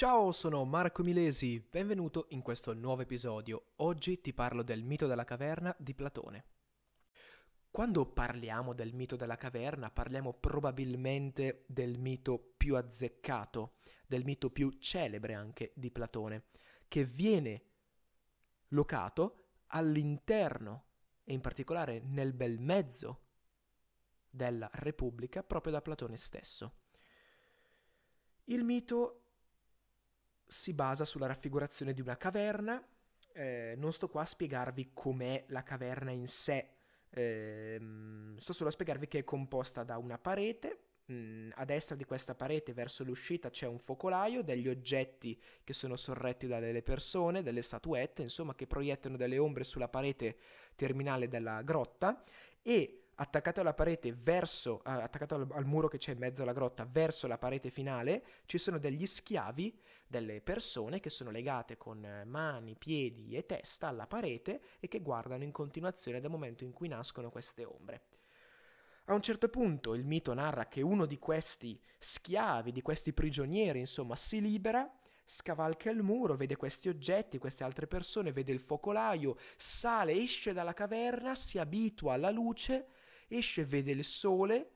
Ciao, sono Marco Milesi, benvenuto in questo nuovo episodio. Oggi ti parlo del mito della caverna di Platone. Quando parliamo del mito della caverna, parliamo probabilmente del mito più azzeccato, del mito più celebre anche di Platone, che viene locato all'interno e in particolare nel bel mezzo della Repubblica proprio da Platone stesso. Il mito si basa sulla raffigurazione di una caverna, eh, non sto qua a spiegarvi com'è la caverna in sé, eh, sto solo a spiegarvi che è composta da una parete, mm, a destra di questa parete verso l'uscita c'è un focolaio, degli oggetti che sono sorretti da delle persone, delle statuette, insomma che proiettano delle ombre sulla parete terminale della grotta. E attaccato alla parete verso, uh, attaccato al, al, muro che c'è in mezzo alla grotta, verso la parete finale, ci sono degli schiavi, delle persone che sono legate con mani, piedi e testa alla parete e che guardano in continuazione dal momento in cui nascono queste ombre. A un certo punto il mito narra che uno di questi schiavi, di questi prigionieri, insomma, si libera scavalca il muro, vede questi oggetti, queste altre persone, vede il focolaio, sale, esce dalla caverna, si abitua alla luce esce, vede il sole,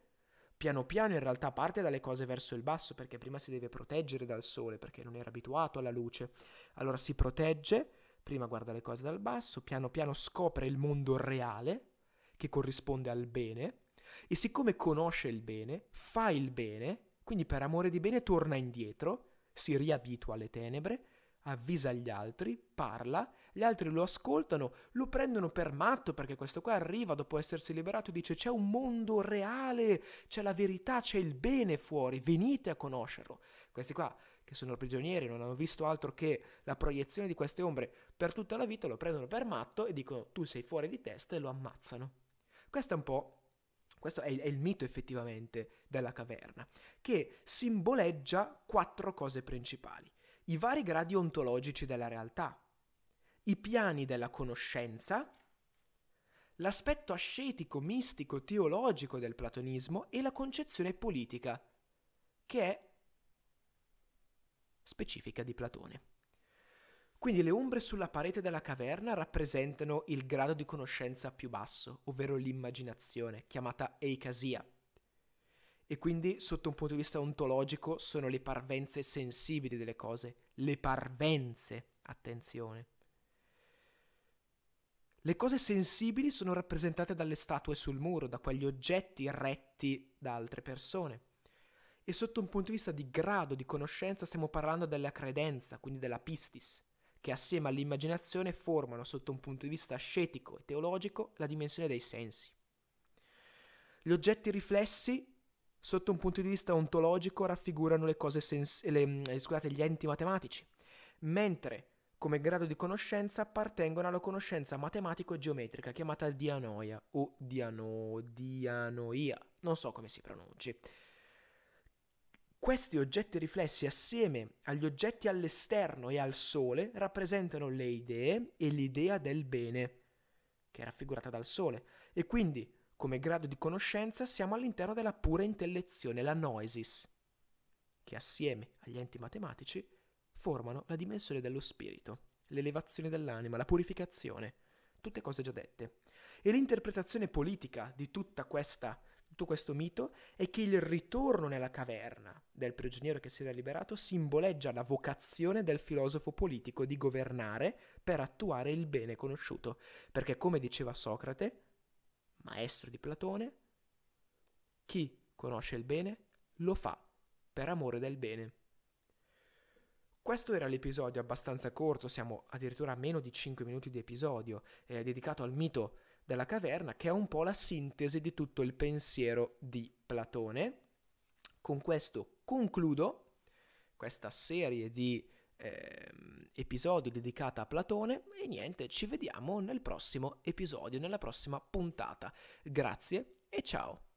piano piano in realtà parte dalle cose verso il basso perché prima si deve proteggere dal sole perché non era abituato alla luce. Allora si protegge, prima guarda le cose dal basso, piano piano scopre il mondo reale che corrisponde al bene e siccome conosce il bene, fa il bene, quindi per amore di bene torna indietro, si riabitua alle tenebre avvisa gli altri, parla, gli altri lo ascoltano, lo prendono per matto perché questo qua arriva dopo essersi liberato e dice c'è un mondo reale, c'è la verità, c'è il bene fuori, venite a conoscerlo. Questi qua, che sono prigionieri, non hanno visto altro che la proiezione di queste ombre per tutta la vita, lo prendono per matto e dicono tu sei fuori di testa e lo ammazzano. Questo è un po' questo è il, è il, mito effettivamente della caverna, che simboleggia quattro cose principali i vari gradi ontologici della realtà, i piani della conoscenza, l'aspetto ascetico, mistico, teologico del platonismo e la concezione politica, che è specifica di Platone. Quindi le ombre sulla parete della caverna rappresentano il grado di conoscenza più basso, ovvero l'immaginazione, chiamata eicasia e quindi sotto un punto di vista ontologico sono le parvenze sensibili delle cose, le parvenze, attenzione. Le cose sensibili sono rappresentate dalle statue sul muro, da quegli oggetti retti da altre persone. E sotto un punto di vista di grado di conoscenza stiamo parlando della credenza, quindi della pistis, che assieme all'immaginazione formano sotto un punto di vista ascetico e teologico la dimensione dei sensi. Gli oggetti riflessi sotto un punto di vista ontologico raffigurano le cose sens- le, eh, scusate, gli enti matematici, mentre come grado di conoscenza appartengono alla conoscenza matematico-geometrica chiamata dianoia o diano, dianoia, non so come si pronunci. Questi oggetti riflessi assieme agli oggetti all'esterno e al sole rappresentano le idee e l'idea del bene, che è raffigurata dal sole, e quindi come grado di conoscenza siamo all'interno della pura intellezione, la noesis, che assieme agli enti matematici formano la dimensione dello spirito, l'elevazione dell'anima, la purificazione, tutte cose già dette. E l'interpretazione politica di questa, tutto questo mito è che il ritorno nella caverna del prigioniero che si era liberato simboleggia la vocazione del filosofo politico di governare per attuare il bene conosciuto, perché come diceva Socrate, maestro di Platone, chi conosce il bene lo fa per amore del bene. Questo era l'episodio abbastanza corto, siamo addirittura a meno di 5 minuti di episodio, eh, dedicato al mito della caverna, che è un po' la sintesi di tutto il pensiero di Platone. Con questo concludo questa serie di eh, episodio dedicata a Platone e niente, ci vediamo nel prossimo episodio, nella prossima puntata. Grazie e ciao!